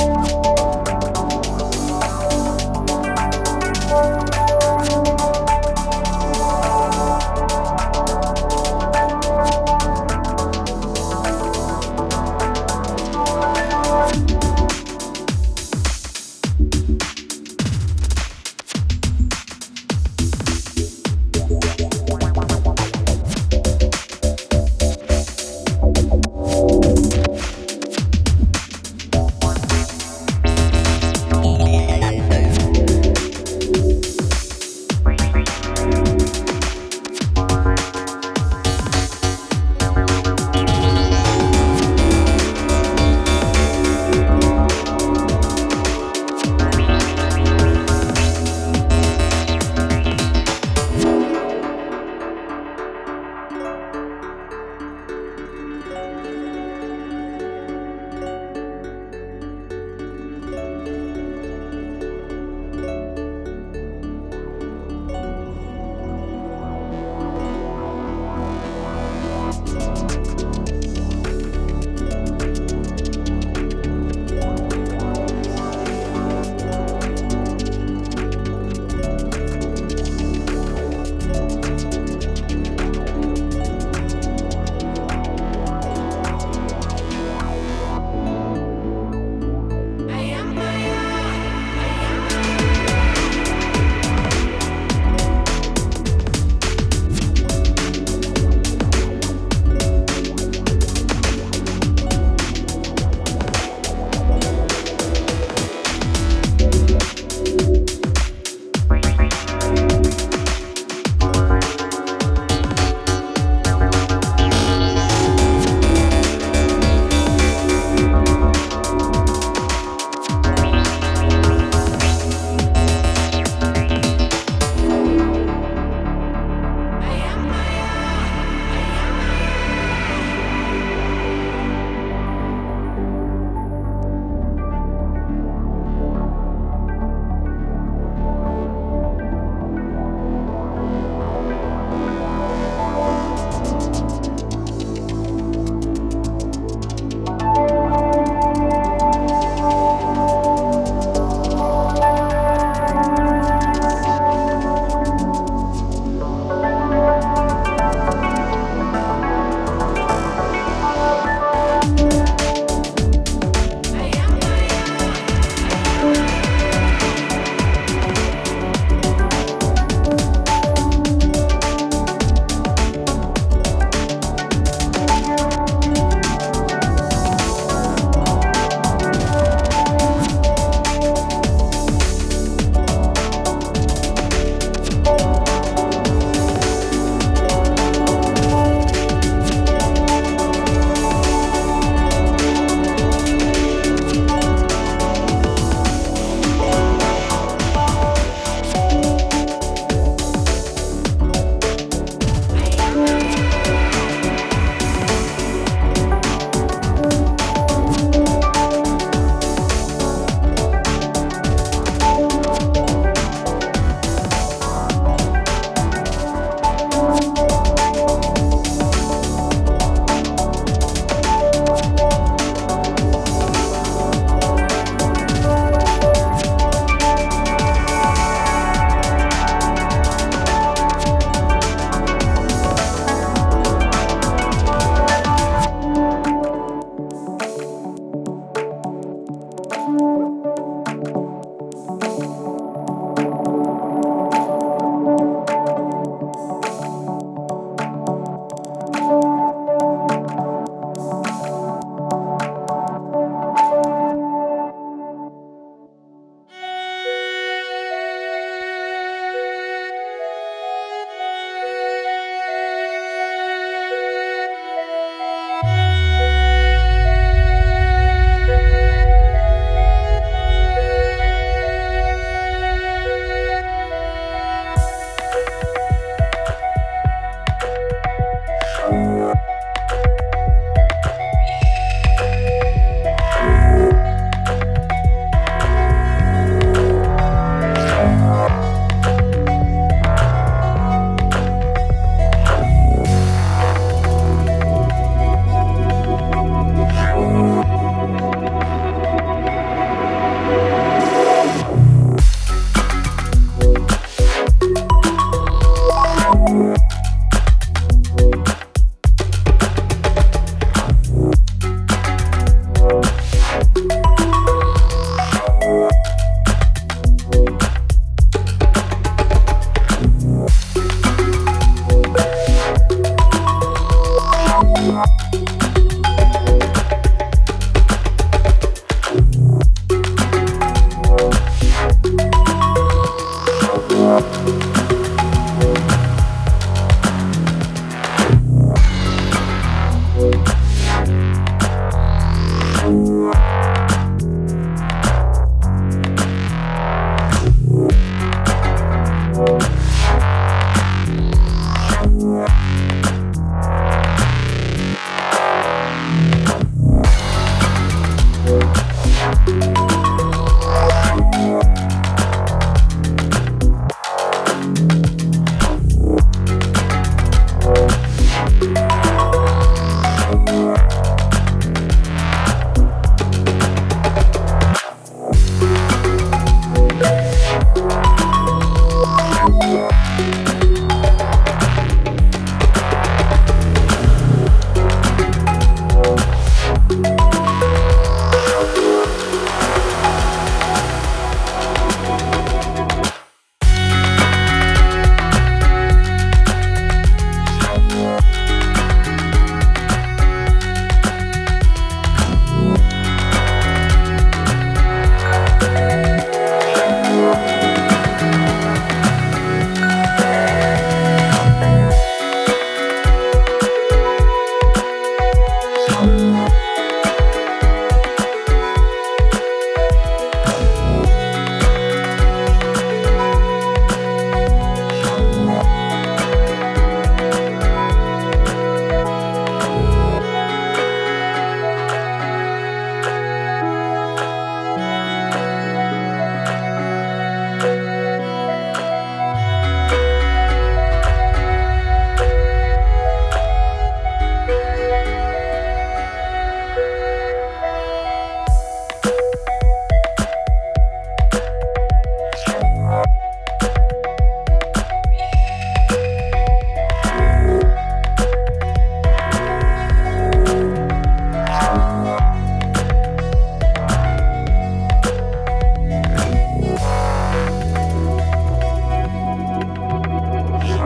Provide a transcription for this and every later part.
you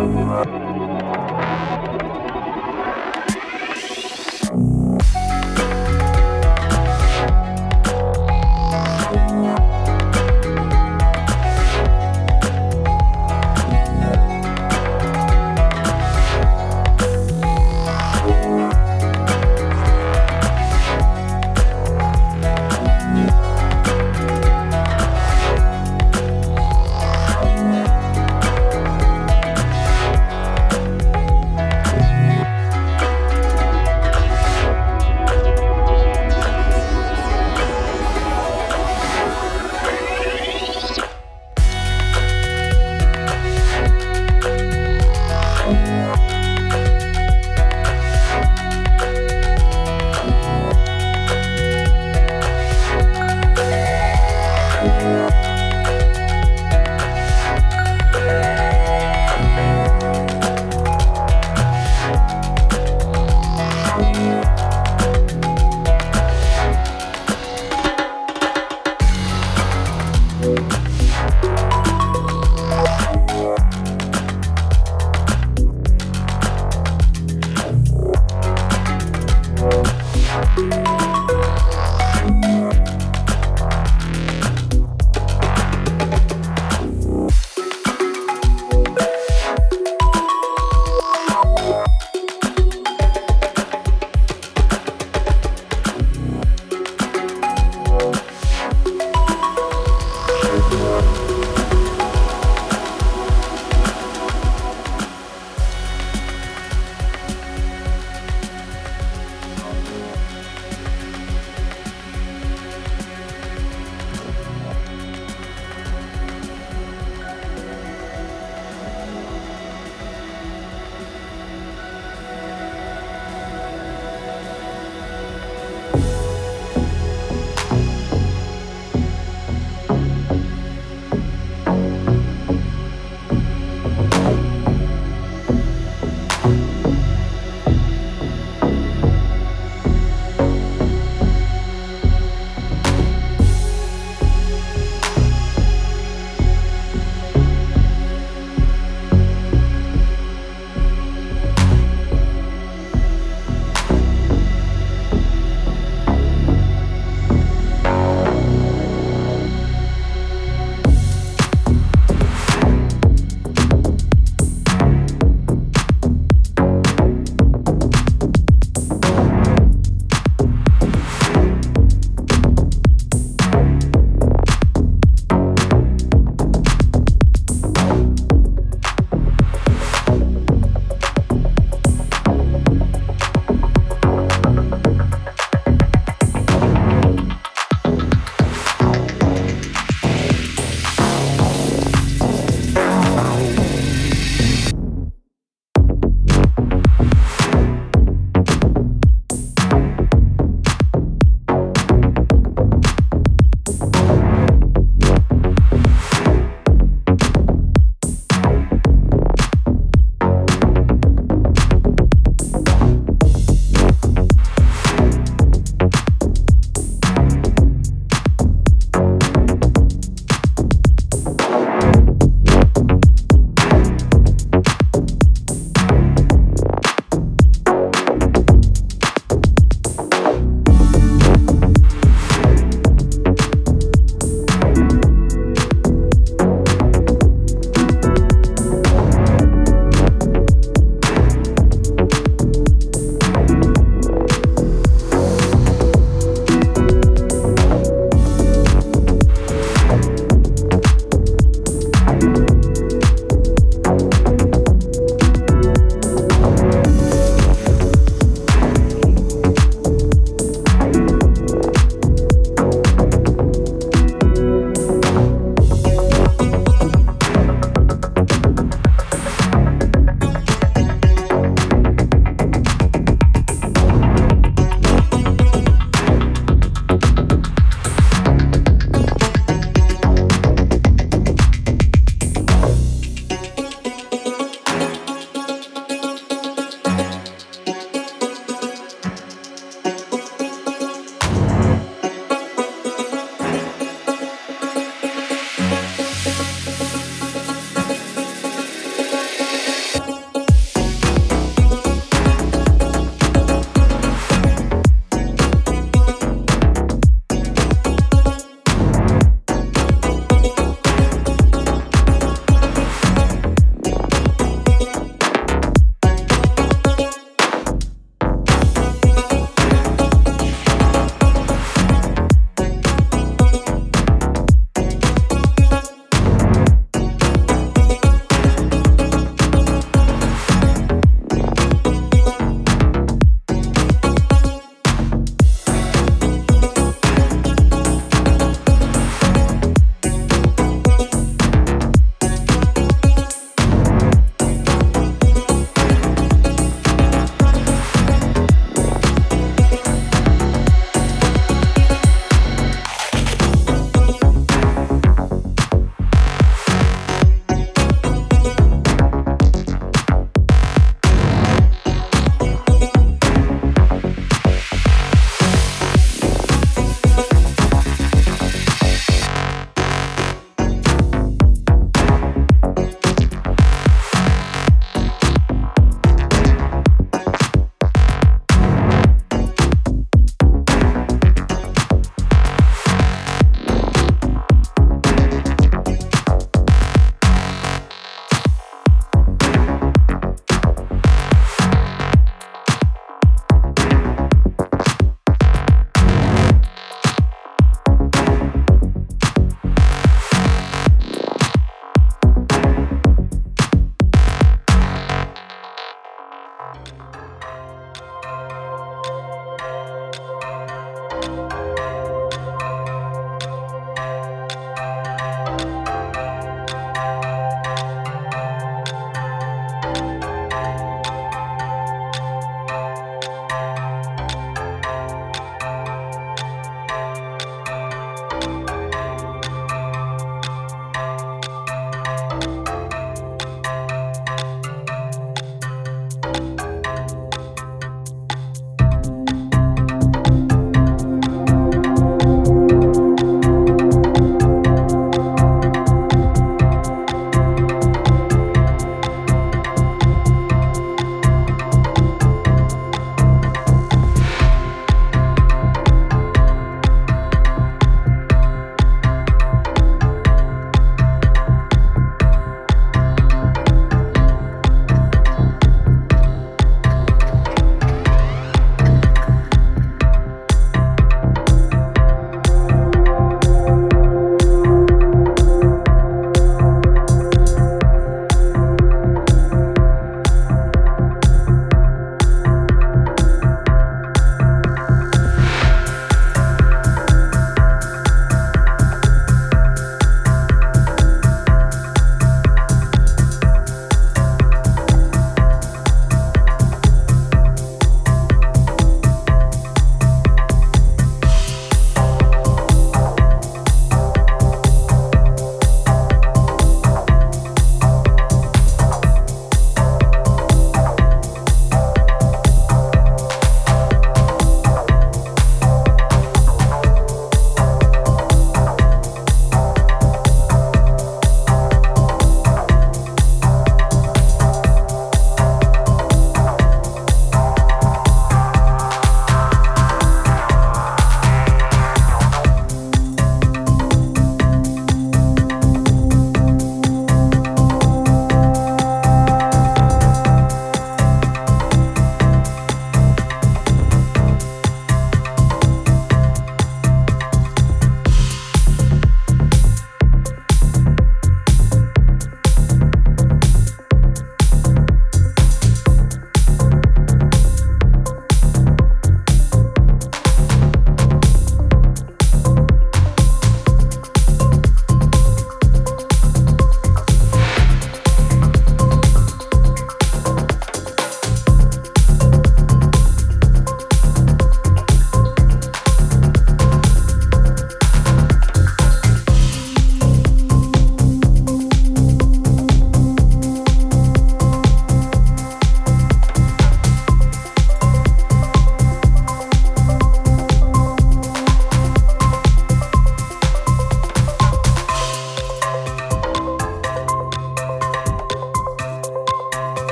Thank